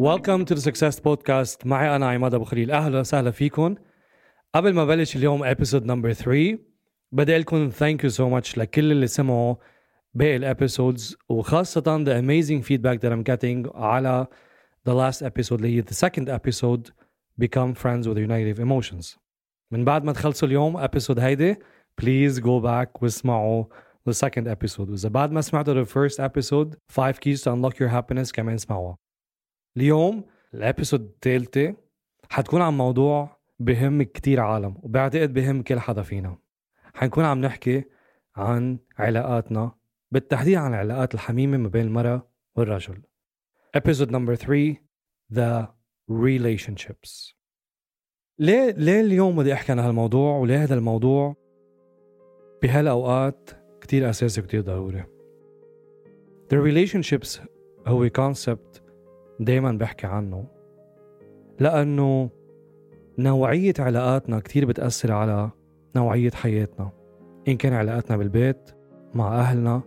Welcome to the Success Podcast معي أنا عماد أبو خليل أهلا وسهلا فيكم قبل ما بلش اليوم episode number 3 بدي لكم thank you so much لكل اللي سمعوا باقي الابيسودز وخاصة the amazing feedback that I'm getting على the last episode اللي هي the second episode Become Friends with Your Negative Emotions من بعد ما تخلصوا اليوم episode هيدي please go back واسمعوا the second episode وإذا بعد ما سمعتوا the first episode 5 keys to unlock your happiness كمان اسمعوها اليوم الابيسود الثالثة حتكون عن موضوع بهم كتير عالم وبعتقد بهم كل حدا فينا. حنكون عم نحكي عن علاقاتنا بالتحديد عن العلاقات الحميمة ما بين المرأة والرجل. Episode number 3 the relationships. ليه ليه اليوم بدي أحكي عن هالموضوع؟ وليه هذا الموضوع بهالأوقات كتير أساسي وكتير ضروري؟ The relationships هو concept دايما بحكي عنه لأنه نوعية علاقاتنا كتير بتأثر على نوعية حياتنا. إن كان علاقاتنا بالبيت مع أهلنا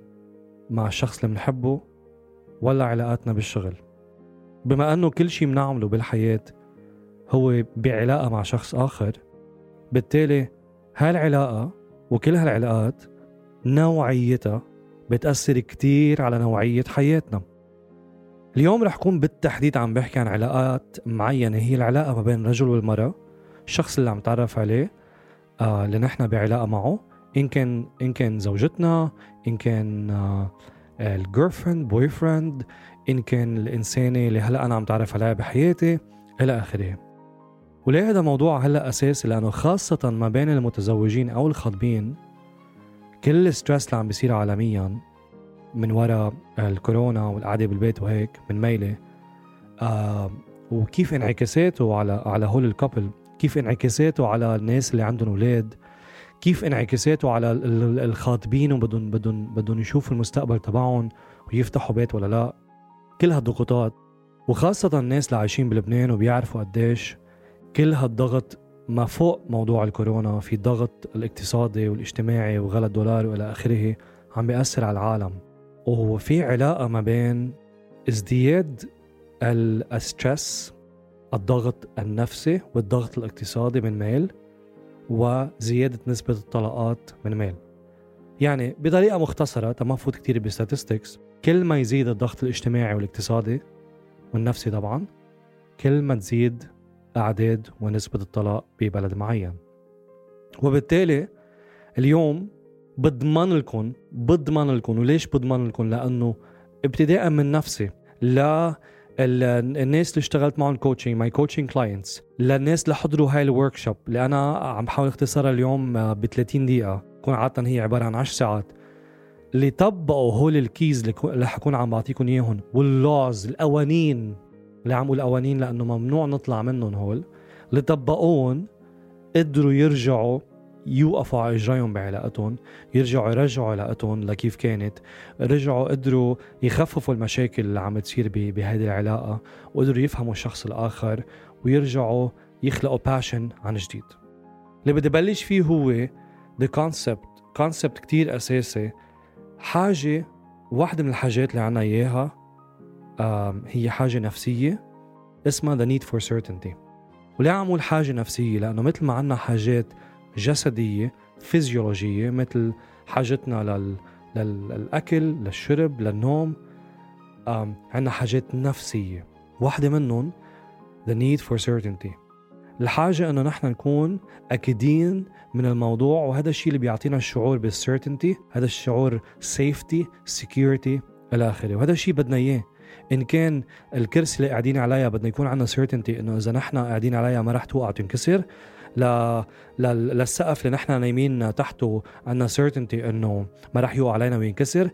مع الشخص اللي بنحبه ولا علاقاتنا بالشغل. بما أنه كل شيء بنعمله بالحياة هو بعلاقة مع شخص آخر بالتالي هالعلاقة وكل هالعلاقات نوعيتها بتأثر كتير على نوعية حياتنا. اليوم رح كون بالتحديد عم بحكي عن علاقات معينة هي العلاقة ما بين الرجل والمرأة الشخص اللي عم تعرف عليه آه اللي نحن بعلاقة معه إن كان إن كان زوجتنا إن كان آه ال girlfriend boy إن كان الإنسانة اللي هلأ أنا عم تعرف عليها بحياتي إلى آخره. وليه هذا موضوع هلأ أساسي؟ لأنه خاصة ما بين المتزوجين أو الخاطبين كل ال stress اللي عم بيصير عالميا من وراء الكورونا والقعدة بالبيت وهيك من ميلة. آه وكيف انعكاساته على على هول ال couple كيف انعكاساته على الناس اللي عندهم أولاد؟ كيف انعكاساته على الخاطبين وبدهم بدهم بدهم يشوفوا المستقبل تبعهم ويفتحوا بيت ولا لا؟ كل هالضغوطات وخاصة الناس اللي عايشين بلبنان وبيعرفوا قديش كل هالضغط ما فوق موضوع الكورونا في الضغط الاقتصادي والاجتماعي وغلاء الدولار وإلى آخره عم بيأثر على العالم. وهو في علاقة ما بين ازدياد الستريس الضغط النفسي والضغط الاقتصادي من ميل وزيادة نسبة الطلاقات من ميل. يعني بطريقة مختصرة ما فوت كتير ب statistics. كل ما يزيد الضغط الاجتماعي والاقتصادي والنفسي طبعا كل ما تزيد أعداد ونسبة الطلاق ببلد معين. وبالتالي اليوم بضمن لكم بضمن لكم وليش بضمن لكم لأنه ابتداء من نفسي. لا الناس اللي اشتغلت معهم coaching my coaching clients للناس اللي حضروا هاي ال workshop اللي أنا عم بحاول أختصرها اليوم ب 30 دقيقة. تكون عادة هي عبارة عن 10 ساعات. اللي طبقوا هول ال keys اللي حكون عم بعطيكم اياهم وال laws القوانين. اللي عم بقول قوانين لأنه ممنوع نطلع منهم هول. اللي طبقوهم قدروا يرجعوا يوقفوا على إجريهم بعلاقتهم يرجعوا يرجعوا علاقتهم لكيف كانت رجعوا قدروا يخففوا المشاكل اللي عم تصير بهذه العلاقة وقدروا يفهموا الشخص الآخر ويرجعوا يخلقوا passion عن جديد. اللي بدي بلش فيه هو the concept concept كتير أساسي. حاجة واحدة من الحاجات اللي عنا إياها هي حاجة نفسية اسمها the need for certainty. وليه عم بقول حاجة نفسية؟ لأنه مثل ما عنا حاجات جسدية فيزيولوجية مثل حاجتنا لل... للأكل للشرب للنوم. عندنا حاجات نفسية. واحدة منهم the need for certainty. الحاجة إنه نحن نكون أكيدين من الموضوع وهذا الشيء اللي بيعطينا الشعور بال certainty هذا الشعور safety security إلى آخره. وهذا الشيء بدنا إياه. إن كان الكرسي اللي قاعدين عليها بدنا يكون عندنا certainty إنه إذا نحن قاعدين عليها ما رح توقع تنكسر ل... للسقف اللي نحن نايمين تحته عندنا certainty إنه ما راح يوقع علينا وينكسر.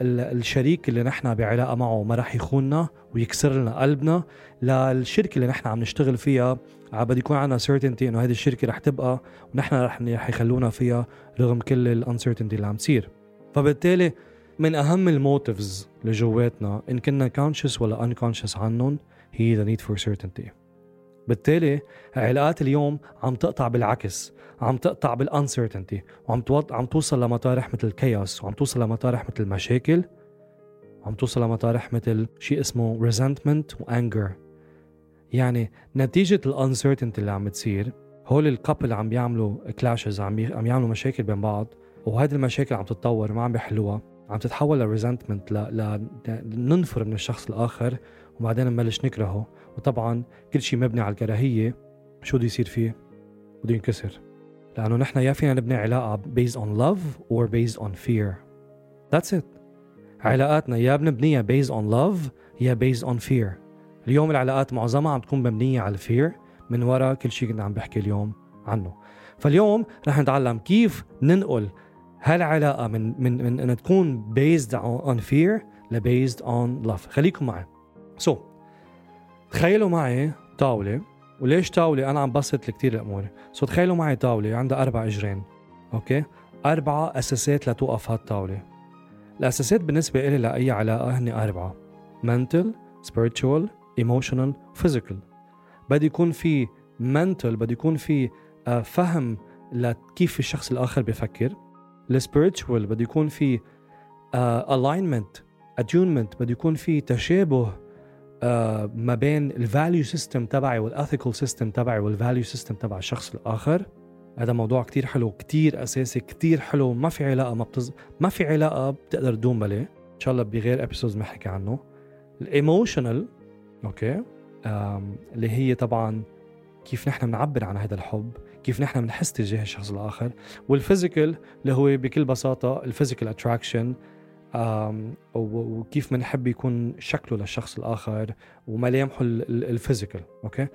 للشريك اللي نحن بعلاقة معه ما راح يخوننا ويكسر لنا قلبنا. للشركة اللي نحن عم نشتغل فيها بده يكون عندنا certainty إنه هذه الشركة رح تبقى ونحن رح رح يخلونا فيها رغم كل ال uncertainty اللي عم تصير. فبالتالي من أهم ال motives اللي جواتنا إن كنا conscious ولا unconscious عنهم هي the need for certainty بالتالي علاقات اليوم عم تقطع بالعكس عم تقطع بال uncertainty وعم عم توصل لمطارح مثل ال chaos وعم توصل لمطارح مثل المشاكل عم توصل لمطارح مثل شيء اسمه resentment و anger يعني نتيجة ال uncertainty اللي عم تصير هول ال couple عم بيعملوا clashes عم عم يعملوا مشاكل بين بعض وهذه المشاكل عم تتطور ما عم بيحلوها عم تتحول ل resentment لننفر من الشخص الآخر وبعدين نبلش نكرهه. وطبعا كل شيء مبني على الكراهية. شو بده يصير فيه؟ بده ينكسر. لأنه نحن يا فينا نبني علاقة based on love or based on fear. That's it. علاقاتنا يا منبنيها based on love يا based on fear. اليوم العلاقات معظمها عم تكون مبنية على ال fear من وراء كل شيء كنا عم بحكي اليوم عنه. فاليوم رح نتعلم كيف ننقل هالعلاقة من من من إنها تكون based on fear ل based on love. خليكم معي. so, so, تخيلوا معي طاولة وليش طاولة؟ أنا عم بسط كثير الأمور. so تخيلوا معي طاولة عندها أربع إجرين Okay? اربعه أساسات لتوقف هالطاوله الأساسات بالنسبة لي لأي علاقة هن أربعة. mental spiritual emotional physical. بدي يكون في mental بدي يكون في آه، فهم لكيف الشخص الآخر بفكر. ال spiritual بده يكون في alignment uh, attunement بده يكون في تشابه ما بين ال value system تبعي وال ethical system تبعي وال value system تبع الشخص الآخر. هذا موضوع كتير حلو كتير أساسي كتير حلو ما في علاقة ما بتز... ما في علاقة بتقدر تدوم بليه إن شاء الله بغير episodes بنحكي عنه. ال emotional okay? اللي هي طبعا كيف نحن بنعبر عن هذا الحب كيف نحن بنحس تجاه الشخص الآخر. وال physical اللي هو بكل بساطة ال physical attraction وكيف بنحب يكون شكله للشخص الآخر وملامحه ال physical okay?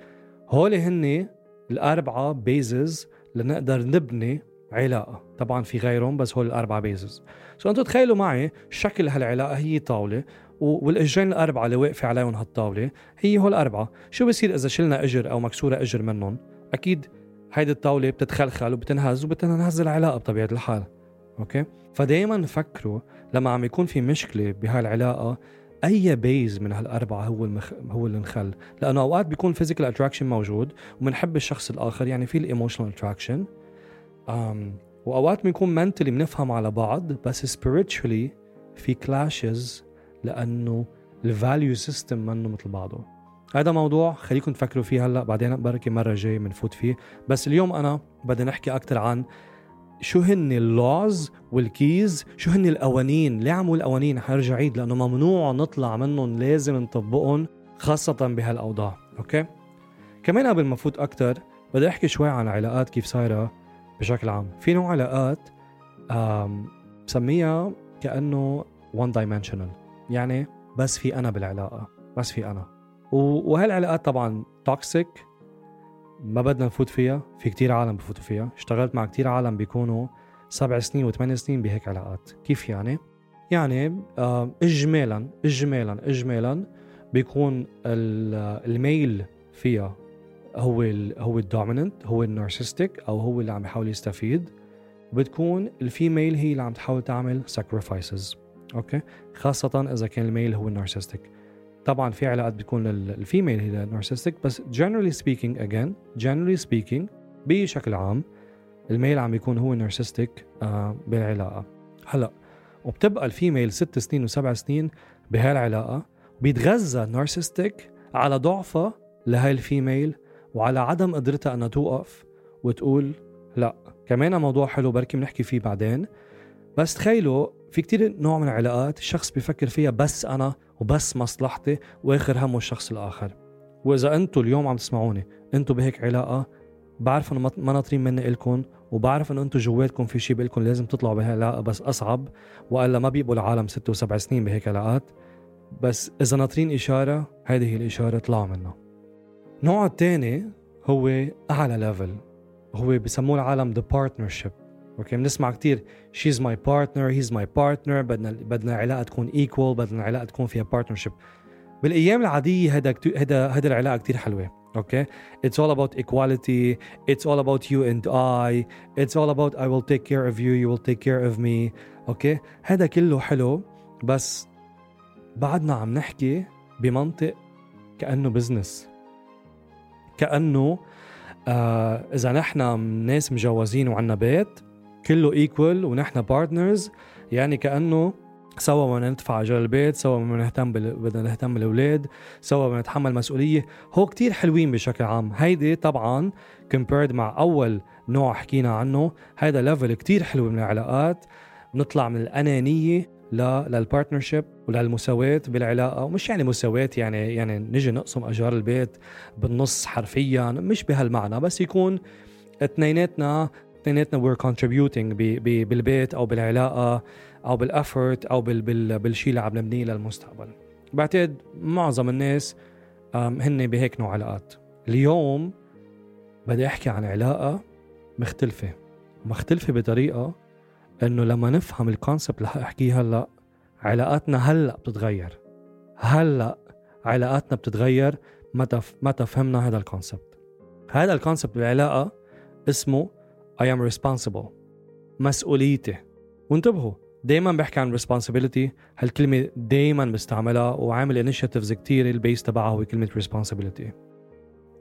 هول هن الأربعة bases لنقدر نبني علاقة. طبعا في غيرهم بس هول الأربعة bases so أنتم تخيلوا معي شكل هالعلاقة هي طاولة والإجرين الأربعة اللي واقفة عليهم هالطاولة هي هول الاربعه شو بصير إذا شلنا إجر أو مكسورة إجر منهم؟ أكيد هيدي الطاولة بتتخلخل وبتنهز وبتنهز العلاقة بطبيعة الحال. Okay? فدائما فكروا لما عم يكون في مشكلة بهالعلاقة أي base من هالأربعة هو المخ... هو اللي انخل. لأنه أوقات بيكون physical attraction موجود وبنحب الشخص الآخر يعني في ال emotional attraction وأوقات بنكون mentally بنفهم على بعض بس spiritually في clashes لأنه ال value system منه مثل بعضه. هذا موضوع خليكم تفكروا فيه هلأ بعدين بركي مرة جاي بنفوت فيه. بس اليوم أنا بدي نحكي أكثر عن شو هن ال laws وال keys؟ شو هن القوانين؟ ليه عمول القوانين؟ حرجع عيد لأنه ممنوع نطلع منهم لازم نطبقهم خاصة بهالأوضاع okay? كمان قبل ما فوت أكثر بدي أحكي شوي عن العلاقات كيف صايرة بشكل عام. في نوع علاقات بسميها كأنه one dimensional يعني بس في أنا بالعلاقة بس في أنا. وهالعلاقات طبعا toxic ما بدنا نفوت فيها في كتير عالم بفوتوا فيها. اشتغلت مع كتير عالم بيكونوا سبع سنين وثمان سنين بهيك علاقات. كيف يعني؟ يعني اجمالا اجمالا اجمالا بيكون ال male فيها هو هو ال dominant هو ال narcissistic أو هو اللي عم يحاول يستفيد. وبتكون ال female هي اللي عم تحاول تعمل sacrifices okay? خاصة إذا كان ال male هو ال narcissistic طبعا في علاقات بتكون ال female هي narcissistic بس generally speaking again generally speaking بشكل عام ال male عم يكون هو narcissistic آه بالعلاقة. هلأ وبتبقى ال female ست سنين وسبع سنين بهالعلاقة بيتغذى narcissistic على ضعفها لهي ال female وعلى عدم قدرتها إنها توقف وتقول لأ. كمان موضوع حلو بركي بنحكي فيه بعدين. بس تخيلوا في كتير نوع من العلاقات الشخص بيفكر فيها بس أنا وبس مصلحتي وآخر همه الشخص الآخر. وإذا أنتم اليوم عم تسمعوني أنتم بهيك علاقة بعرف إنه ما ناطرين مني الكم وبعرف إنه أنتم جواتكم في شيء بقلكم لازم تطلعوا بهالعلاقه بس أصعب وألا ما بيبقوا العالم ست وسبع سنين بهيك علاقات. بس إذا ناطرين إشارة هذه هي الإشارة طلعوا منها. النوع الثاني هو أعلى level هو بسموه العالم the partnership okay بنسمع كثير she's my partner he's my partner بدنا بدنا علاقه تكون equal بدنا علاقه تكون فيها partnership بالأيام العادية هذا هذا هذا العلاقة كثير حلوة okay it's all about equality it's all about you and I it's all about I will take care of you you will take care of me okay هذا كله حلو بس بعدنا عم نحكي بمنطق كأنه business كأنه آه إذا نحن ناس مجوزين وعنا بيت كله equal ونحن partners يعني كأنه سوا بدنا ندفع اجار البيت سوا بدنا نهتم. بدنا نهتم بالأولاد سوا بدنا نتحمل مسؤولية هو كتير حلوين بشكل عام هيدي طبعا compared مع أول نوع حكينا عنه هذا level كتير حلو من العلاقات نطلع من الأنانية. لل partnership وللمساواة بالعلاقة ومش يعني مساواة يعني يعني نجي نقسم أجار البيت بالنص حرفيا مش بهالمعنى بس يكون اثنيناتنا اثنيناتنا we're contributing بالبيت أو بالعلاقة أو بالافورت أو بال بال بالشيء اللي عم نبنيه للمستقبل. بعتقد معظم الناس هن بهيك نوع علاقات. اليوم بدي أحكي عن علاقة مختلفة مختلفة بطريقة إنه لما نفهم الكونسبت اللي حاحكيه هلأ علاقاتنا هلأ بتتغير. هلأ علاقاتنا بتتغير متى متى فهمنا هذا ال concept هذا ال concept بالعلاقة اسمه I am responsible. مسؤوليتي. وانتبهوا دايما بحكي عن responsibility. هالكلمة دايما بستعملها وعامل initiatives كتير ال base تبعها هو كلمة responsibility.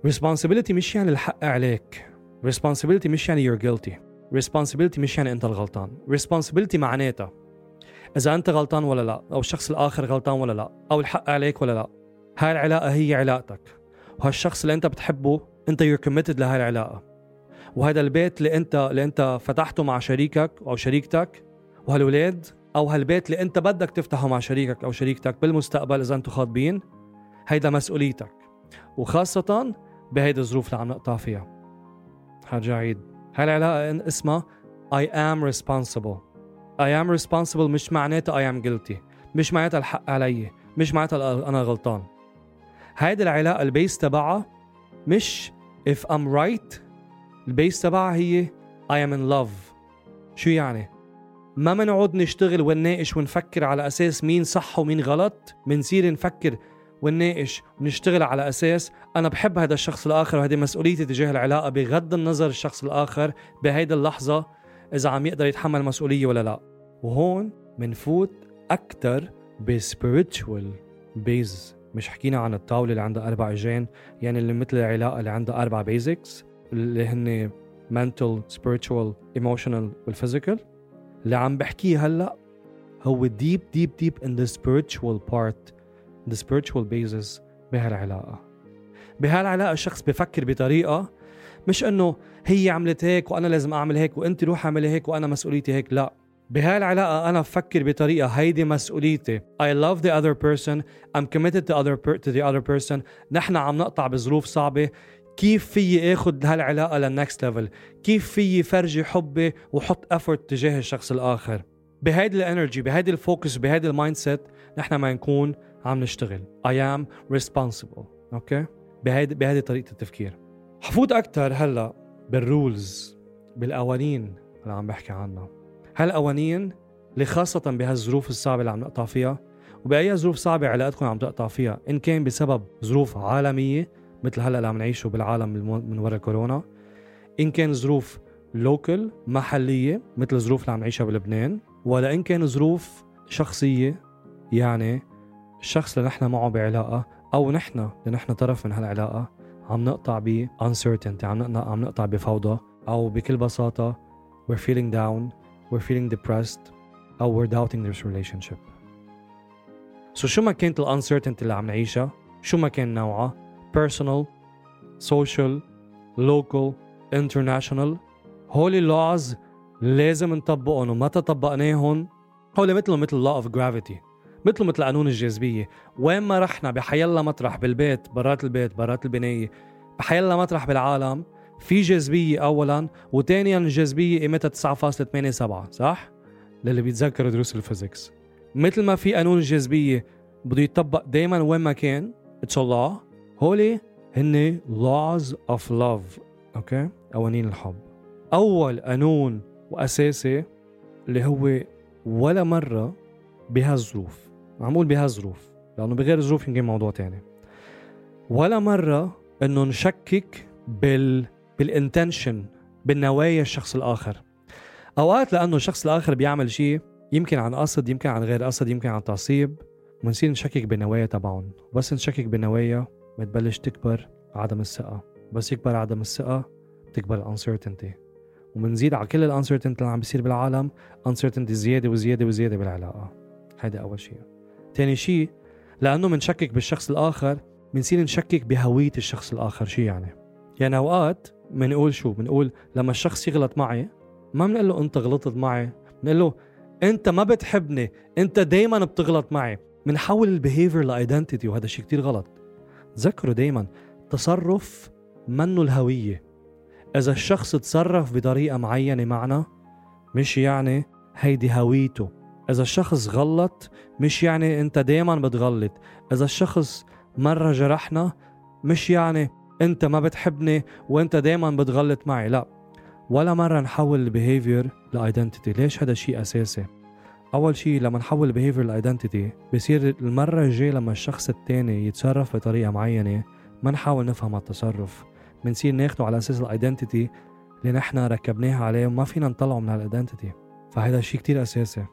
Responsibility مش يعني الحق عليك. Responsibility مش يعني you're guilty. Responsibility مش يعني أنت الغلطان. Responsibility معناتها إذا أنت غلطان ولا لا أو الشخص الآخر غلطان ولا لا أو الحق عليك ولا لا هاي العلاقة هي علاقتك. وهالشخص اللي أنت بتحبه أنت you're committed لهاي العلاقة. وهذا البيت اللي انت اللي انت فتحته مع شريكك أو شريكتك وهالولاد أو هالبيت اللي انت بدك تفتحه مع شريكك أو شريكتك بالمستقبل إذا أنتم خاطبين هيدا مسؤوليتك. وخاصة بهيدي الظروف اللي عم نقطع فيها. حرجع عيد. هاي العلاقة اسمها I am responsible. I am responsible مش معناتها I am guilty. مش معناتها الحق علي. مش معناتها أنا غلطان. هيدي العلاقة ال base تبعها مش if I'm right ال base تبعها هي I am in love. شو يعني؟ ما منعود نشتغل ونناقش ونفكر على أساس مين صح ومين غلط؟ منصير نفكر ونناقش ونشتغل على أساس أنا بحب هذا الشخص الآخر وهذه مسؤوليتي تجاه العلاقة بغض النظر الشخص الآخر بهيدا اللحظة إذا عم يقدر يتحمل مسؤولية ولا لا. وهون منفوت أكثر ب spiritual base مش حكينا عن الطاولة اللي عندها أربع إجرين يعني اللي مثل العلاقة اللي عندها أربع basics اللي هن mental spiritual emotional والphysical اللي عم بحكيه هلأ هو deep deep deep in the spiritual part the spiritual basis بهالعلاقة. بهالعلاقة الشخص بفكر بطريقة مش إنه هي عملت هيك وأنا لازم أعمل هيك وأنت روح اعملي هيك وأنا مسؤوليتي هيك لأ. بهالعلاقة أنا بفكر بطريقة هيدي مسؤوليتي. I love the other person. I'm committed to, other per- to the other person. نحن عم نقطع بظروف صعبة. كيف فيي اخذ هالعلاقة لل next level كيف فيي فرجي حبي وحط effort تجاه الشخص الآخر؟ بهيدي ال energy بهيدي ال focus بهيدي ال mindset نحن ما نكون عم نشتغل. I am responsible. okay بهيدي بهيدي طريقة التفكير. حفوت أكثر هلأ بال rules بالقوانين اللي عم بحكي عنها. هالقوانين اللي خاصة بهالظروف الصعبة اللي عم نقطع فيها وبأي ظروف صعبة علاقتكم عم تقطع فيها إن كان بسبب ظروف عالمية مثل هلأ اللي عم نعيشه بالعالم من وراء كورونا إن كان ظروف local محلية مثل الظروف اللي عم نعيشها بلبنان ولا إن كان ظروف شخصية يعني الشخص اللي نحن معه بعلاقة أو نحن اللي نحن طرف من هالعلاقة عم نقطع ب uncertainty عم عم نقطع بفوضى أو بكل بساطة we're feeling down we're feeling depressed أو we're doubting this relationship. سو so شو ما كانت الانسرتينتي اللي عم نعيشها؟ شو ما كان نوعها؟ Personal social local international. هول اللوز لازم نطبقهم ومتى طبقناهم هول مثل مثل law of gravity مثل مثل قانون الجاذبية. وين ما رحنا بحيلا مطرح بالبيت برات البيت برات البناية بحيلا مطرح بالعالم في جاذبية أولا وثانيا الجاذبية قيمتها 9.87 صح؟ للي بيتذكروا دروس ال physics. مثل ما في قانون الجاذبية بده يطبق دايما وين ما كان it's a law هولي هن laws of love okay؟ قوانين الحب. أول قانون وأساسي اللي هو ولا مرة بهالظروف معمول بهالظروف لأنه بغير الظروف يمكن موضوع تاني. ولا مرة إنه نشكك بال بال intention بالنوايا الشخص الآخر. أوقات لأنه الشخص الآخر بيعمل شيء يمكن عن قصد يمكن عن غير قصد يمكن عن تعصيب بنصير نشكك بالنوايا تبعهم. بس نشكك بالنوايا بتبلش تكبر عدم الثقة. بس يكبر عدم الثقة بتكبر الانسرتينتي ومنزيد على كل الانسرتينتي اللي عم بيصير بالعالم انسرتينتي زيادة وزيادة وزيادة بالعلاقة. هيدا أول شيء تاني شيء لأنه منشكك بالشخص الآخر بنصير نشكك بهوية الشخص الآخر. شو يعني؟ يعني أوقات بنقول شو؟ بنقول لما الشخص يغلط معي ما بنقول له أنت غلطت معي. بنقول له أنت ما بتحبني أنت دايما بتغلط معي. بنحول ال behavior ل identity وهذا شيء كتير غلط. تذكروا دايما التصرف منه الهوية. إذا الشخص تصرف بطريقة معينة معنا مش يعني هيدي هويته. إذا الشخص غلط مش يعني أنت دايما بتغلط. إذا الشخص مرة جرحنا مش يعني أنت ما بتحبني وأنت دايما بتغلط معي. لا ولا مرة نحول ال behavior ل identity ليش هذا شيء أساسي؟ أول شيء لما نحول ال behavior ل identity بصير المرة الجاية لما الشخص التاني يتصرف بطريقة معينة ما نحاول نفهم التصرف. بنصير ناخده على أساس ال identity اللي نحن ركبناها عليه وما فينا نطلعه من هال identity فهذا شيء كتير أساسي.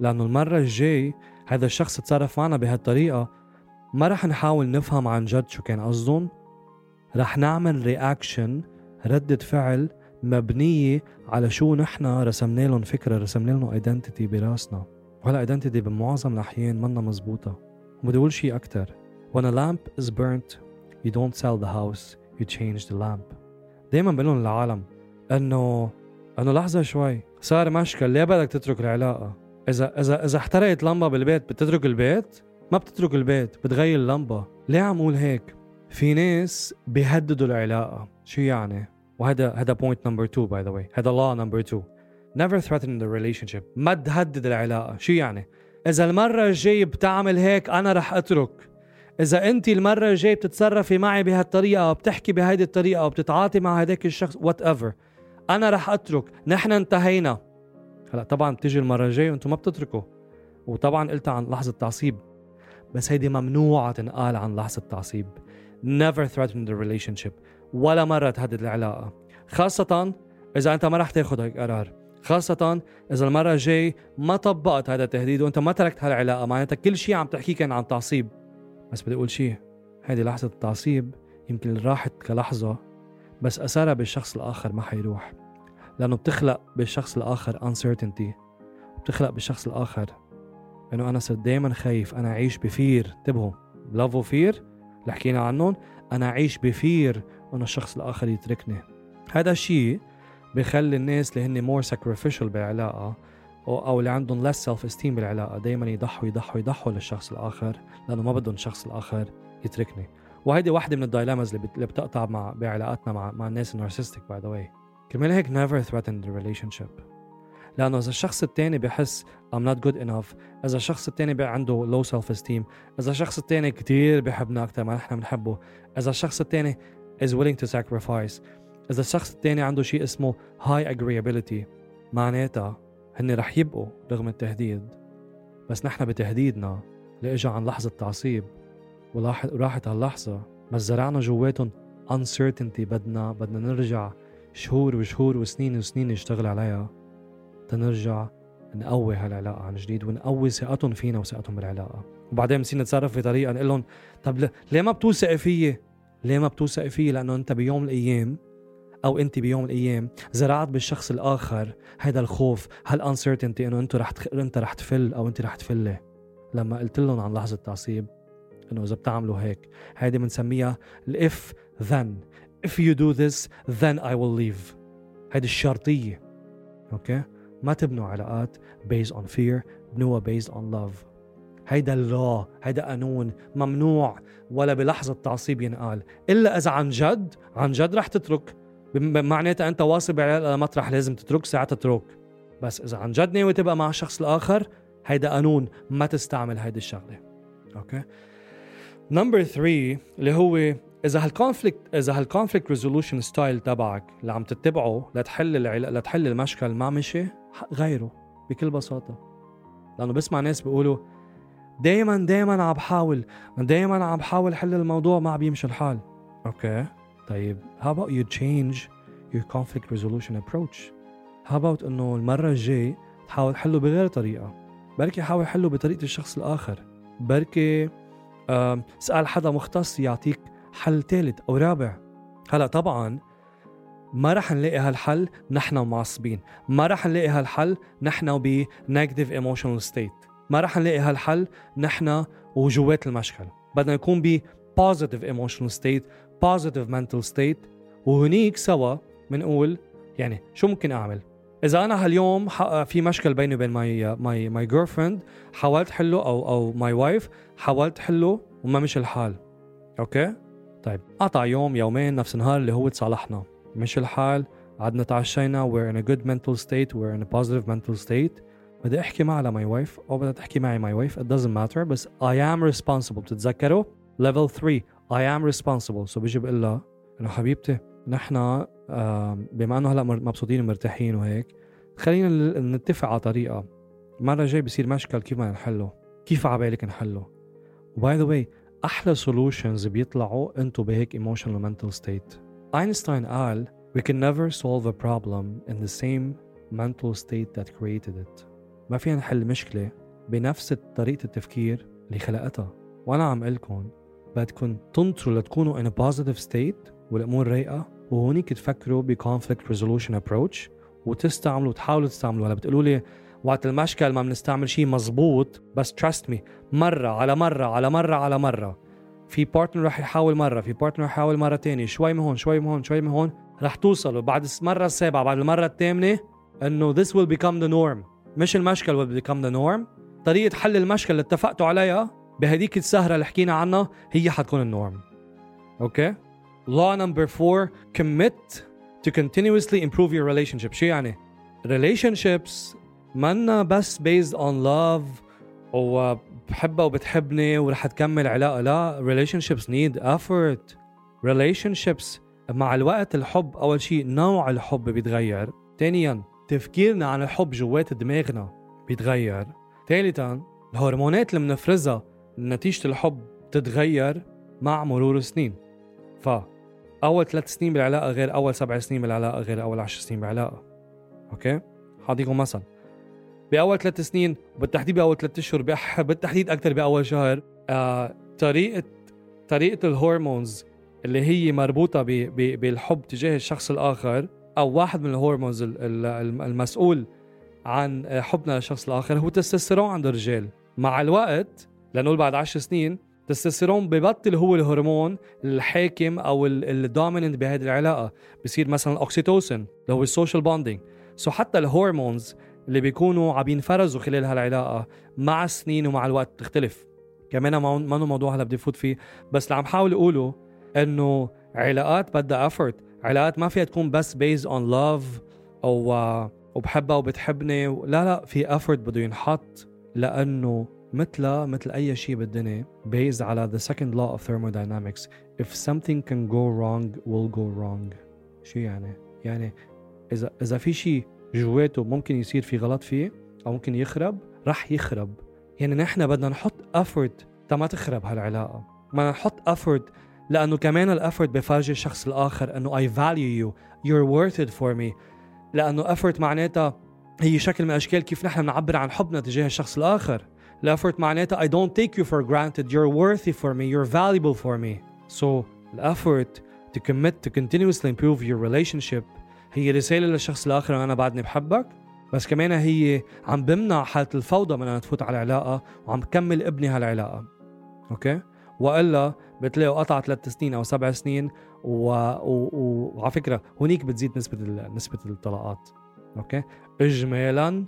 لأنه المرة الجاي هذا الشخص تصرف معنا بهالطريقة ما رح نحاول نفهم عن جد شو كان قصدهم. رح نعمل reaction ردة فعل مبنية على شو نحن رسمنا لهم فكرة رسمنا لهم identity براسنا. وهلا identity بمعظم الأحيان منا مزبوطة. وبدي أقول شيء أكتر. When a lamp is burnt you don't sell the house you change the lamp. دايما بقول للعالم إنه إنه لحظة شوي. صار مشكل. ليه بدك تترك العلاقة؟ إذا إذا إذا احترقت لمبة بالبيت بتترك البيت؟ ما بتترك البيت بتغير اللمبة. ليه عم أقول هيك؟ في ناس بيهددوا العلاقة. شو يعني؟ وهذا هذا point number 2 by the way هذا law number 2 never threaten the relationship. ما تهدد العلاقة. شو يعني؟ إذا المرة الجاي بتعمل هيك أنا رح أترك. إذا أنت المرة الجاي بتتصرفي معي بهالطريقة أو بتحكي بهيدي الطريقة أو بتتعاطي مع هداك الشخص whatever أنا رح أترك. نحن انتهينا. هلا طبعا بتيجي المرة الجاية وأنتم ما بتتركوا. وطبعا قلت عن لحظة تعصيب. بس هيدي ممنوعة تنقال عن لحظة تعصيب. Never threaten the relationship. ولا مرة تهدد العلاقة خاصة إذا أنت ما رح تاخذ هيك قرار. خاصة إذا المرة الجاي ما طبقت هذا التهديد وأنت ما تركت هالعلاقة معناتها كل شيء عم تحكيه كان عن تعصيب. بس بدي أقول شيء هيدي لحظة التعصيب يمكن راحت كلحظة بس أثرها بالشخص الآخر ما حيروح. لأنه بتخلق بالشخص الآخر uncertainty بتخلق بالشخص الآخر إنه أنا صرت دايما خايف أنا أعيش ب fear. انتبهوا love و fear اللي حكينا عنهم أنا أعيش ب fear انه الشخص الآخر يتركني. هذا الشيء بخلي الناس اللي هن more sacrificial بالعلاقة أو اللي عندهم less self esteem بالعلاقة دائما يضحوا يضحوا يضحوا للشخص الآخر لأنه ما بدهم الشخص الآخر يتركني. وهيدي واحدة من ال dilemmas اللي, بتقطع مع بعلاقاتنا مع مع الناس ال narcissistic by the way كرمال هيك never threaten the relationship. لأنه إذا الشخص الثاني بحس I'm not good enough إذا الشخص الثاني عنده low self esteem إذا الشخص الثاني كتير بحبنا أكثر ما نحن بنحبه إذا الشخص الثاني is willing to sacrifice. إذا الشخص الثاني عنده شيء اسمه high agreeability معناتها هن رح يبقوا رغم التهديد. بس نحن بتهديدنا اللي اجى عن لحظة تعصيب وراحت هاللحظة بس زرعنا جواتهم uncertainty بدنا بدنا نرجع شهور وشهور وسنين وسنين نشتغل عليها. تنرجع نقوي هالعلاقة عن جديد ونقوي ثقتهم فينا وثقتهم بالعلاقة. وبعدين بنصير نتصرف بطريقة نقول لهم طب ليه ما بتوثقي فيي؟ ليه ما بتوثق فيه؟ لأنه أنت بيوم من الأيام أو أنت بيوم من الأيام زرعت بالشخص الآخر هذا الخوف هالانسرتينتي إنه انت رح. أنت رح تفل أو أنت رح تفلي. لما قلت لهم عن لحظة تعصيب إنه إذا بتعملوا هيك هيدي بنسميها ال if then if you do this then I will leave. هيدي الشرطية. okay؟ ما تبنوا علاقات based on fear بنوها based on love. هيدا ال law هيدا قانون ممنوع ولا بلحظة تعصيب ينقال. إلا إذا عن جد عن جد رح تترك. معناتها أنت واصل على مطرح لازم تترك ساعتها تترك. بس إذا عن جد ناوي تبقى مع الشخص الآخر هيدا قانون ما تستعمل هيدي الشغلة. أوكي؟ number 3 اللي هو إذا هال conflict إذا هال conflict resolution style تبعك اللي عم تتبعه لتحل العلاقه لتحل المشكل ما مشي غيره بكل بساطة. لأنه بسمع ناس بيقولوا دايما دايما عم بحاول دايما عم بحاول حل الموضوع ما عم بيمشي الحال. okay. طيب how about you change your conflict resolution approach? How about إنه المرة الجاي تحاول تحله بغير طريقة؟ بركي حاول حله بطريقة الشخص الآخر. بركي اسأل حدا مختص يعطيك حل ثالث أو رابع. هلا طبعا ما رح نلاقي هالحل نحن معصبين. ما رح نلاقي هالحل نحن ب negative emotional state ما رح نلاقي هالحل نحن وجوات المشكل. بدنا نكون ب positive emotional state positive mental state وهنيك سوا بنقول يعني شو ممكن أعمل؟ إذا أنا هاليوم في مشكل بيني وبين my my my girl حاولت حله أو أو my wife حاولت حله وما مش الحال. okay? طيب قطع يوم يومين نفس النهار اللي هو تصالحنا مش الحال قعدنا تعشينا we're in a good mental state we're in a positive mental state. بدي أحكي معها ل my wife أو بدها تحكي معي my wife it doesn't matter. بس I am responsible. بتتذكروا؟ Level 3 I am responsible. so so بيجي بقول لها إنه حبيبتي نحن بما إنه هلأ مبسوطين ومرتاحين وهيك خلينا نتفق على طريقة. المرة الجاي بصير مشكل كيف بدنا نحله؟ كيف عبالك نحله؟ و by the way أحلى solutions بيطلعوا انتو بهيك emotional mental state اينشتاين قال we can never solve a problem in the same mental state that created it. ما فينا نحل مشكلة بنفس طريقة التفكير اللي خلقتها. وأنا عم لكم بدكم تنطروا لتكونوا in a positive state والأمور رايقة وهونيك تفكروا ب conflict resolution approach وتستعملوا وتحاولوا تستعملوا. هلا بتقولوا لي وقت المشكل ما بنستعمل شيء مزبوط بس trust me مرة على مرة على مرة على مرة. في partner رح يحاول مرة في partner رح يحاول مرة تانية. شوي من هون شوي من هون شوي من هون رح توصلوا بعد المره السابعة بعد المرة الثامنة إنه this will become the norm. مش المشكل will become the norm. طريقة حل المشكل اللي اتفقتوا عليها بهديك السهرة اللي حكينا عنها هي حتكون النورم أوكي law number four commit to continuously improve your relationship. شو يعني؟ Relationships منا بس based on love. وبحبها وبتحبني ورح تكمل علاقة. لا relationships need effort. Relationships مع الوقت الحب أول شيء نوع الحب بيتغير. ثانيا تفكيرنا عن الحب جوات دماغنا بيتغير. ثالثا الهرمونات اللي بنفرزها نتيجة الحب تتغير مع مرور السنين. ف أول ثلاث سنين بالعلاقة غير أول سبع سنين بالعلاقة غير أول عشر سنين بالعلاقة. أوكي؟ حاعطيكم مثل بأول ثلاث سنين وبالتحديد بأول ثلاث أشهر بالتحديد أكثر بأول شهر آه طريقة طريقة ال hormones اللي هي مربوطة ب ب بالحب تجاه الشخص الآخر أو واحد من ال hormones المسؤول عن حبنا للشخص الآخر هو تستوستيرون عند الرجال. مع الوقت لنقول بعد عشر سنين التستوستيرون ببطل هو الهرمون الحاكم أو ال dominant بهذه العلاقة. بصير مثلا الاوكسيتوسين اللي هو ال social bonding so حتى ال hormones اللي بيكونوا عم ينفرزوا خلال هالعلاقة مع السنين ومع الوقت بتختلف كمان ما ما موضوع هلا بدي فوت فيه. بس اللي عم حاول أقوله إنه علاقات بدها effort علاقات ما فيها تكون بس based on love أو وبحبها وبتحبني. لا لا في effort بده ينحط لأنه مثل مثل أي شيء بالدنيا based على the second law of thermodynamics. If something can go wrong will go wrong. شو يعني؟ يعني إذا إذا في شيء جواته ممكن يصير في غلط فيه أو ممكن يخرب رح يخرب. يعني نحن بدنا نحط effort. تا ما تخرب هالعلاقة. بدنا نحط effort لأنه كمان ال effort بفرجي الشخص الآخر إنه I value you. You're worth it for me. لأنه effort معناتها هي شكل من أشكال كيف نحن بنعبر عن حبنا تجاه الشخص الآخر. ال effort معناتها I don't take you for granted. You're worthy for me. You're valuable for me. So الافورت to commit to continuously improve your relationship هي رسالة للشخص الآخر أنا بعدني بحبك. بس كمان هي عم بمنع حالة الفوضى من أنا تفوت على العلاقة وعم كمل ابني هالعلاقة. okay وإلا بتلاقوا قطع ثلاث سنين أو سبع سنين و... و... و... وعلى فكرة هونيك بتزيد نسبة ال... نسبة الطلاقات okay إجمالا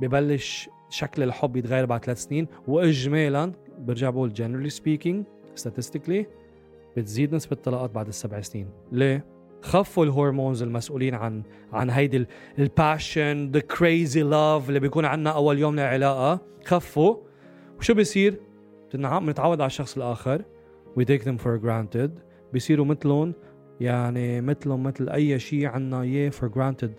ببلش شكل الحب يتغير بعد ثلاث سنين واجمالا برجع بقول generally speaking statistically بتزيد نسبة الطلاقات بعد السبع سنين ليه؟ خفوا ال hormones المسؤولين عن عن هيدي ال passion the crazy love اللي بيكون عندنا أول يوم للعلاقة خفوا وشو بيصير؟ بنتعود على الشخص الآخر we take them for granted. بيصيروا مثلهم يعني مثلهم مثل أي شيء عنا إياه for granted.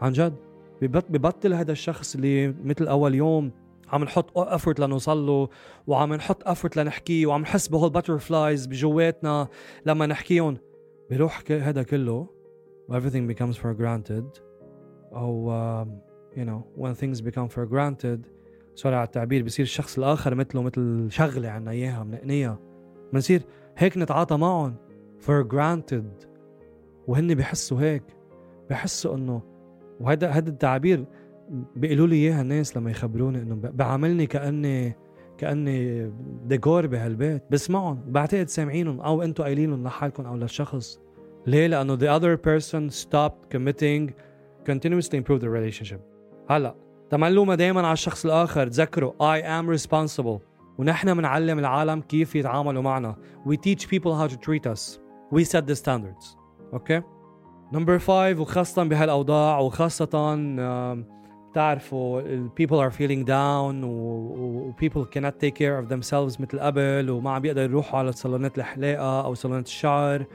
عن جد. ببطل هذا الشخص اللي مثل أول يوم عم نحط effort لنوصل له وعم نحط effort لنحكيه وعم نحس بهول ال butterflies بجواتنا لما نحكيهم. بيروح هذا كله everything becomes for granted. أو uh, you know when things become for granted sorry على التعبير بصير الشخص الآخر مثله مثل شغلة عنا إياها منقنيها. بنصير هيك نتعاطى معهم. For granted. وهن بحسوا هيك. بحسوا إنه وهذا هذا التعبير بيقولوا لي إياها الناس لما يخبروني إنه بعاملني كأني كأني ديكور بهالبيت. بسمعهم بعتقد سامعينهم أو أنتم قايلينهم لحالكم أو للشخص. ليه؟ لأنه the other person stopped committing continuously improve the relationship. هلأ تملومة دائما على الشخص الآخر. تذكروا I am responsible. ونحن بنعلم العالم كيف يتعاملوا معنا. We teach people how to treat us. We set the standards. okay okay? number 5 وخاصة بهالأوضاع وخاصة بتعرفوا people are feeling down و people cannot take care of themselves مثل قبل وما عم بيقدروا يروحوا على صالونات الحلاقة أو صالونات الشعر.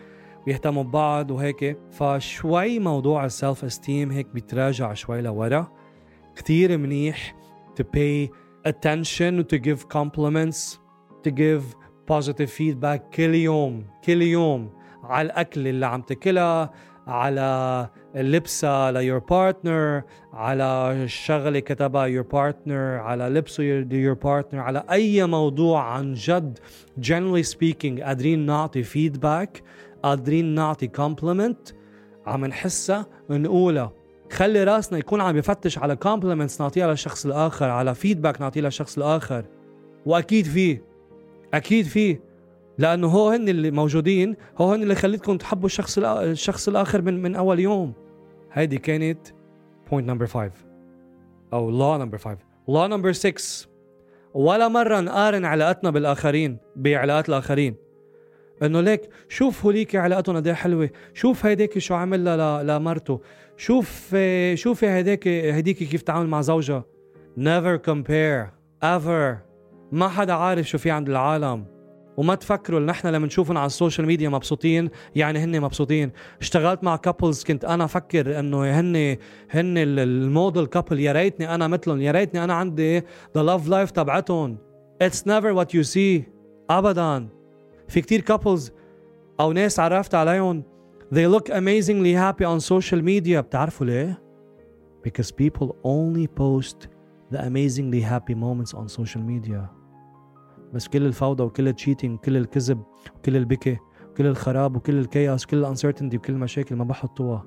ويهتموا ببعض وهيك. فشوي موضوع ال self-esteem هيك بيتراجع شوي لورا. كثير منيح to pay attention to give compliments to give positive feedback كل يوم كل يوم على الأكل اللي عم تاكلها على لبسها ل your partner على شغلة كتبها your partner على لبسه your partner على أي موضوع عن جد. Generally speaking قادرين نعطي feedback قادرين نعطي compliment عم نحسها نقولها خلي راسنا يكون عم يفتش على compliments نعطيها للشخص الآخر على feedback نعطيه للشخص الآخر. وأكيد فيه أكيد فيه لأنه هو هن اللي موجودين هو هن اللي خليتكم تحبوا الشخص الشخص الآخر من من أول يوم. هيدي كانت point number 5 أو law number 5 law number 6 ولا مرة نقارن علاقتنا بالآخرين بعلاقات الآخرين. إنه ليك شوف هوليك علاقتهم قد حلوة. شوف هيديك شو عمل لمرته. شوف شوفي هيديك هيديك كيف تعامل مع زوجها never compare ever. ما حدا عارف شو في عند العالم. وما تفكروا نحن لما نشوفهم على السوشيال ميديا مبسوطين. يعني هن مبسوطين. اشتغلت مع couples كنت أنا أفكر إنه هن هن ال model couple يا ريتني أنا مثلهم يا ريتني أنا عندي the love life تبعتهم. it's never what you see ابدا. في كتير couples أو ناس عرفت عليهم they look amazingly happy on social media بتعرفوا ليه because people only post the amazingly happy moments on social media بس كل الفوضى وكل التشيتنج وكل الكذب وكل البكي وكل الخراب وكل الكياس وكل الانسرتينتي وكل المشاكل ما بحطوها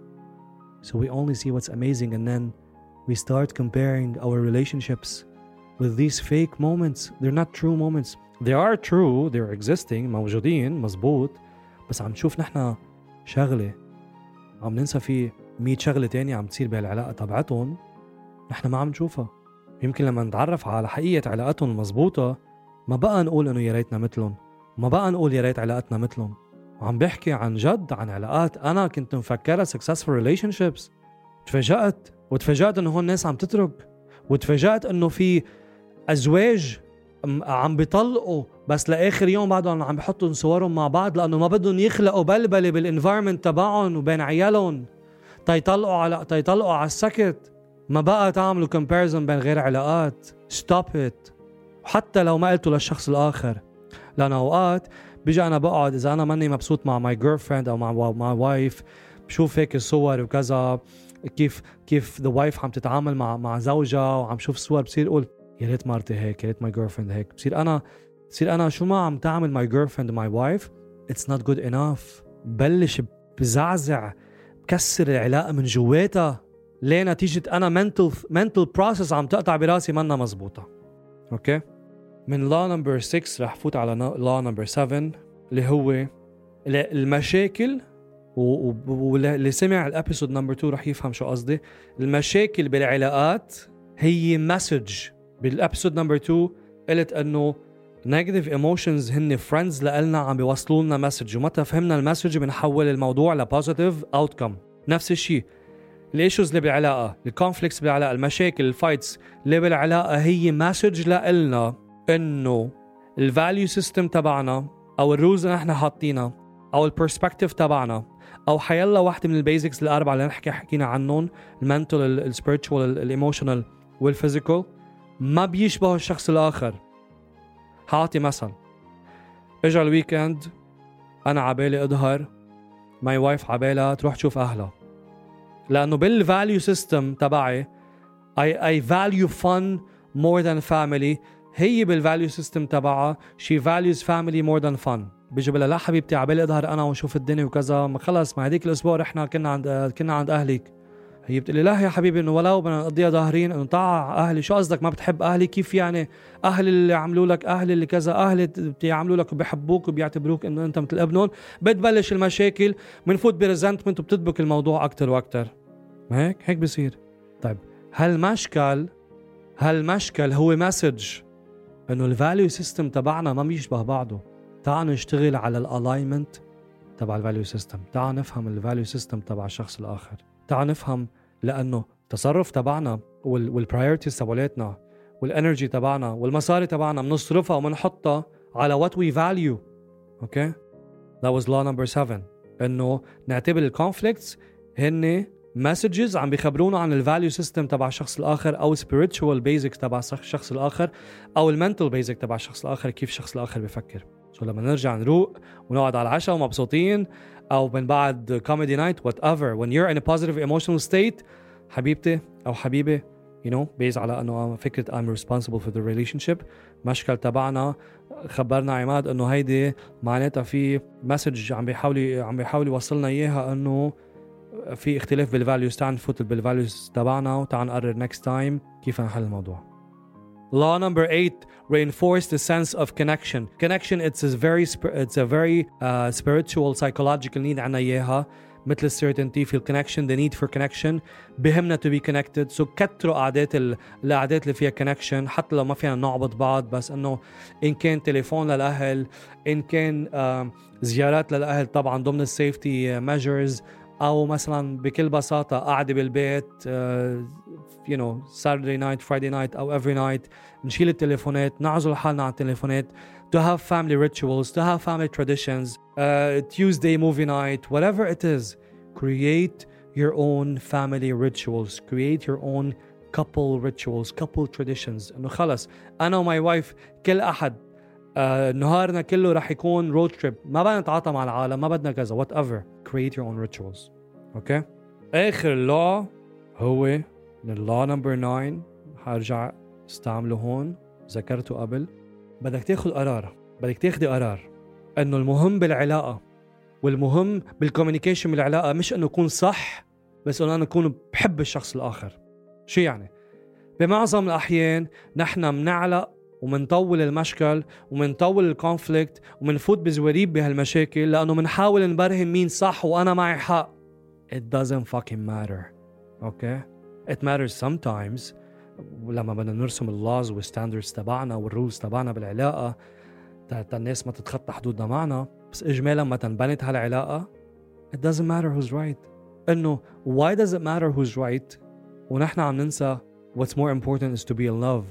so we only see what's amazing and then we start comparing our relationships with these fake moments they're not true moments they are true they're existing موجودين مزبوط بس عم نشوف نحن شغلة. عم ننسى في 100 شغلة تانية عم تصير بهالعلاقة تبعتهم. نحن ما عم نشوفها. يمكن لما نتعرف على حقيقة علاقاتهم المضبوطه ما بقى نقول إنه يا ريتنا مثلهم. ما بقى نقول يا ريت علاقتنا مثلهم. وعم بحكي عن جد عن علاقات أنا كنت مفكرها successful relationships. تفاجأت وتفاجأت إنه هون الناس عم تترك. وتفاجأت إنه في أزواج عم بيطلقوا بس لآخر يوم بعدهم عم بحطوا صورهم مع بعض لأنه ما بدهم يخلقوا بلبلة بالانفايرمنت تبعهم وبين عيالهم. تيطلقوا على تيطلقوا على السكت. ما بقى تعملوا comparison بين غير علاقات. stop it وحتى لو ما قلته للشخص الآخر. لأن أوقات بيجي أنا بقعد إذا أنا ماني مبسوط مع my girlfriend أو مع my wife بشوف هيك الصور وكذا كيف كيف the wife عم تتعامل مع مع زوجها وعم شوف صور بصير أقول يا ريت مرتي هيك يا ريت my girl هيك. بصير أنا بصير أنا شو ما عم تعمل my girl my wife it's not good enough بلش بزعزع بكسر العلاقة من جواتها. ليه نتيجة أنا mental mental process عم تقطع براسي منا مزبوطة. أوكي؟ من law number 6 رح فوت على law number 7 اللي هو المشاكل واللي سمع ال episode number 2 رح يفهم شو قصدي. المشاكل بالعلاقات هي message بال episode number 2 قلت إنه negative emotions هن friends لنا عم بيوصلوا لنا message ومتى فهمنا ال message بنحول الموضوع ل positive outcome نفس الشيء ال issues اللي بالعلاقة ال conflicts بالعلاقة المشاكل ال fights اللي بالعلاقة هي message لنا إنه ال value system تبعنا أو ال rules اللي نحن حاطينها أو ال perspective تبعنا أو حيلا واحدة من ال basics الأربعة اللي نحكي حكينا عنهم ال mental ال spiritual ال emotional وال physical ما بيشبهوا الشخص الآخر. حاعطي مثل اجى ال weekend أنا عبالي أظهر my wife عبالها تروح تشوف أهلها. لأنه بال value system تبعي I, I value fun more than family. هي بال value system تبعها she values family more than fun بيجي بلا لا حبيبتي عبالي أظهر أنا وشوف الدنيا وكذا. ما خلص ما هديك الأسبوع رحنا كنا عند كنا عند أهلك. هي بتقول لي لا يا حبيبي إنه ولو بدنا نقضيها ظاهرين إنه طاع أهلي شو قصدك ما بتحب أهلي كيف يعني أهلي اللي عملوا لك أهلي اللي كذا أهلي بيعملوا لك وبيحبوك وبيعتبروك إنه أنت مثل ابنهم بتبلش المشاكل بنفوت ب resentment وبتدبك الموضوع أكثر وأكثر هيك هيك بصير. طيب هالمشكل هالمشكل هو message إنه ال value system تبعنا ما بيشبه بعضه تعال نشتغل على ال alignment تبع ال value system تعال نفهم ال value system تبع الشخص الآخر. تعال نفهم لأنه التصرف تبعنا وال priorities تبعولاتنا وال energy تبعنا والمصاري تبعنا بنصرفها وبنحطها على what we value أوكي That was law number 7 إنه نعتبر ال conflicts هن messages عم بيخبرونا عن ال value system تبع الشخص الآخر أو spiritual basics تبع الشخص الآخر أو ال mental basic تبع الشخص الآخر كيف الشخص الآخر بفكر. لما نرجع نروق ونقعد على العشاء ومبسوطين أو من بعد comedy night whatever when you're in a positive emotional state حبيبتي أو حبيبي you know base على إنه فكرة I'm responsible for the relationship مشكل تبعنا خبرنا عماد إنه هيدي معناتها في message عم بيحاول عم بيحاول يوصلنا إياها إنه في اختلاف بال values تعال نفوت بال values تبعنا وتعال نقرر next time كيف نحل الموضوع. Law number eight reinforce the sense of connection. Connection it's a very it's a very uh, spiritual psychological need إياها. مثل ال certainty في ال connection the need for connection. بهمنا to be connected. So كتروا قعدات القعدات اللي فيها connection. حتى لو ما فينا نعبط بعض بس إنه إن كان تليفون للأهل إن كان uh, زيارات للأهل طبعا ضمن ال safety measures أو مثلا بكل بساطة قاعدة بالبيت يو نو ساتردي نايت فرايدي نايت او افري نايت نشيل التليفونات نعزل حالنا عن التليفونات to have family rituals to have family traditions uh, Tuesday movie night whatever it is create your own family rituals create your own couple rituals couple traditions انه خلص انا وماي وايف كل احد uh, نهارنا كله رح يكون رود تريب ما بدنا نتعاطى مع العالم ما بدنا كذا وات ايفر create your own rituals اوكي اخر law هو من law number 9 حرجع استعمله هون. ذكرته قبل. بدك تاخذ قرار. بدك تاخذي قرار. إنه المهم بالعلاقة. والمهم بال communication بالعلاقه مش إنه يكون صح بس إنه أنا اكون بحب الشخص الآخر. شو يعني؟ بمعظم الأحيان نحن بنعلق ومنطول المشكل ومنطول ال conflict ومنفوت بزوريب بهالمشاكل لأنه منحاول نبرهن مين صح وأنا معي حق. It doesn't fucking matter. okay okay? it matters sometimes ولما بدنا نرسم اللوز والستاندردز تبعنا والرولز تبعنا بالعلاقه تا الناس ما تتخطى حدودنا معنا بس اجمالا ما تنبنت هالعلاقه it doesn't matter who's right انه why does it matter who's right ونحن عم ننسى what's more important is to be in love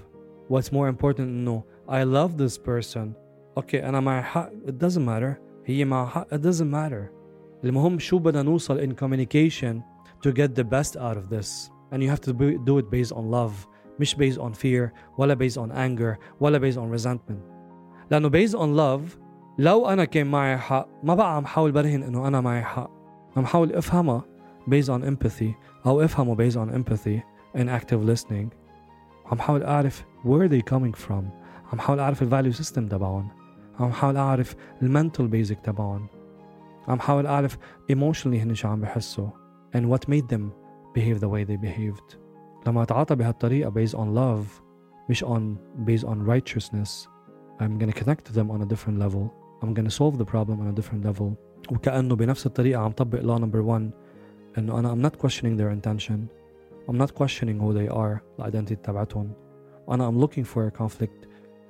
what's more important انه I love this person اوكي انا معي حق it doesn't matter هي معها حق it doesn't matter المهم شو بدنا نوصل in communication to get the best out of this and you have to do it based on love مش based on fear ولا based on anger ولا based on resentment لأنه based on love لو أنا كان معي حق ما بقى عم حاول برهن إنه أنا معي حق عم حاول أفهمها based on empathy أو أفهمه based on empathy and active listening عم حاول أعرف where they coming from عم حاول أعرف الفاليو سيستم تبعهم عم حاول أعرف المنتل بيزك تبعهم عم حاول أعرف emotionally هن شو عم بحسوا and what made them behave the way they behaved لما اتعاطى بهالطريقة based on love مش on based on righteousness I'm gonna connect to them on a different level I'm gonna solve the problem on a different level وكأنه بنفس الطريقة عم طبق law number one إنه أنا I'm not questioning their intention I'm not questioning who they are الidentity تبعتهم وأنا I'm looking for a conflict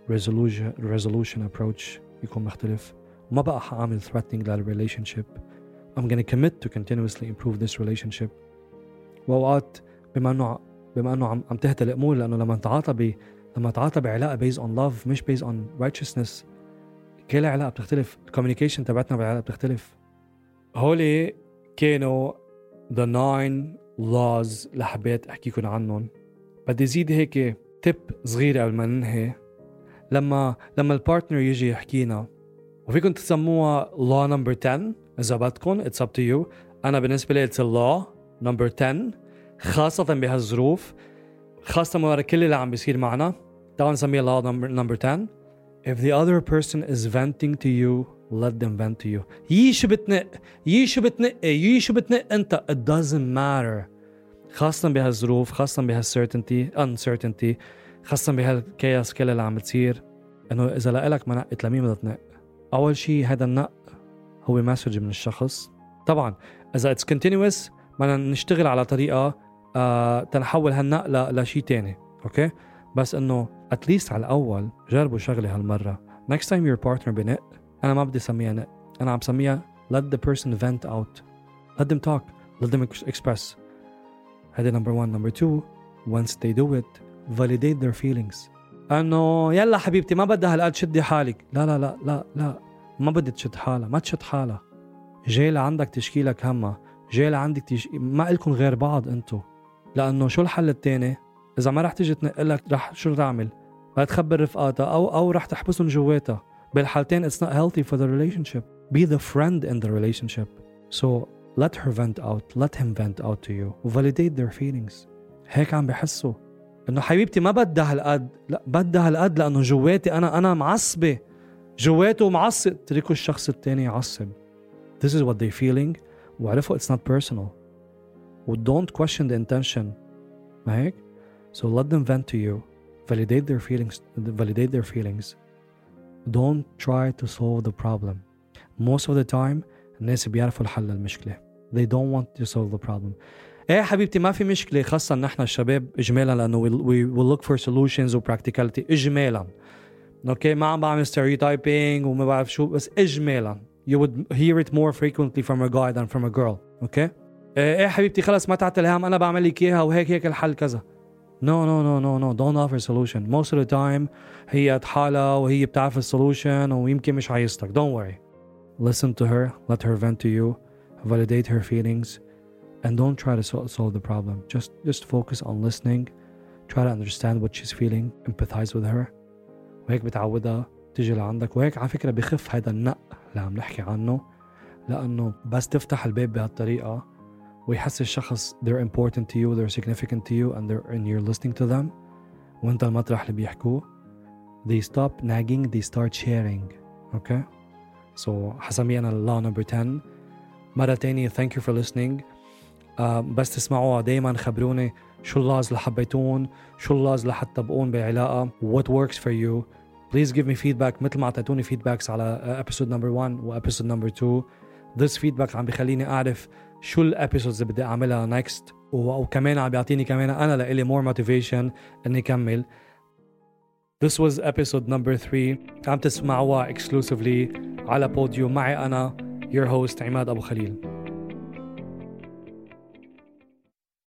resolution resolution approach يكون مختلف وما بقى حأعمل threatening للريليشنشيب I'm gonna commit to continuously improve this relationship وأوقات بما إنه بما إنه عم عم تهتل الأمور لأنه لما تعاطى ب لما تعاطى بعلاقة based on love مش based on righteousness كل علاقة بتختلف ال communication تبعتنا بالعلاقة بتختلف. هولي كانوا the nine laws اللي حبيت احكيكم عنهم. بدي زيد هيك tip صغيرة قبل ما ننهي. لما لما ال partner يجي يحكينا وفيكم تسموها law number 10 إذا بدكم it's up to you أنا بالنسبة لي it's law. Number 10 خاصة بهالظروف خاصة ورا كل اللي عم بيصير معنا. تعال نسميها law number, number 10 If the other person is venting to you let them vent to you. يي شو بتنق يي شو بتنق يي شو بتنق أنت؟ It doesn't matter. خاصة بهالظروف خاصة بهالسيرتينتي uncertainty خاصة بهالكياس كل اللي عم تصير إنه إذا إلك ما نقت لمين بدها تنق؟ أول شيء هذا النق هو message من الشخص. طبعا إذا it's continuous بدنا نشتغل على طريقة آه تنحول هالنق لشيء تاني أوكي؟ بس إنه اتليست على الأول جربوا شغلة هالمرة. Next time your partner بنق أنا ما بدي أسميها نق أنا عم بسميها let the person vent out. Let them talk let them express. هذا number one. Number two once they do it validate their feelings. إنه يلا حبيبتي ما بدها هالقد شدي حالك. لا لا لا لا لا. ما بدي تشد حالها ما تشد حالها. جاي لعندك تشكيلك همها جاي لعندك تش... ما إلكم غير بعض انتو. لأنه شو الحل الثاني إذا ما رح تيجي تنقلك رح شو تعمل؟ رح تخبر رفقاتها أو أو رح تحبسهم جواتها. بالحالتين it's not healthy for the relationship. Be the friend in the relationship. So let her vent out. Let him vent out to you. Validate their feelings. هيك عم بحسوا. إنه حبيبتي ما بدها هالقد. لا بدها هالقد لأنه جواتي أنا أنا معصبة. جواته معصب اتركوا الشخص الثاني يعصب. This is what they feeling. وعرفوا it's not personal و don't question the intention ما هيك so let them vent to you validate their feelings validate their feelings don't try to solve the problem most of the time الناس بيعرفوا الحل للمشكله they don't want to solve the problem ايه حبيبتي ما في مشكله خاصه نحن الشباب اجمالا لانه we will look for solutions و practicality اجمالا اوكي ما عم بعمل stereotyping وما بعرف شو بس اجمالا you would hear it more frequently from a guy than from a girl اوكي ايه حبيبتي خلص ما تعتل هم انا بعمل لك اياها وهيك هيك الحل كذا No, no, no, no, no. Don't offer solution. Most of the time هي حالها وهي بتعرف السولوشن ويمكن مش عايزتك. Don't worry. Listen to her. Let her vent to you. Validate her feelings. And don't try to solve the problem. Just just focus on listening. Try to understand what she's feeling. Empathize with her. وهيك بتعودها تيجي لعندك وهيك على فكرة بخف هذا النق اللي عم نحكي عنه لأنه بس تفتح الباب بهالطريقة ويحس الشخص they're important to you they're significant to you and they're and you're listening to them وانت المطرح اللي بيحكوه they stop nagging they start sharing okay so حسمي أنا law number 10 مرة تانية thank you for listening uh, بس تسمعوها دايما خبروني شو ال laws اللي حبيتون شو ال laws اللي حتطبقون بعلاقة what works for you please give me feedback. مثل ما أعطيتوني feedbacks على episode number 1 و episode number 2 this feedback عم بخليني أعرف شو ال episodes اللي بدي أعملها next وكمان عم بيعطيني كمان أنا لإلي more motivation إني كمل. This was episode number 3 عم تسمعوها exclusively على Podeo معي أنا your host عماد أبو خليل.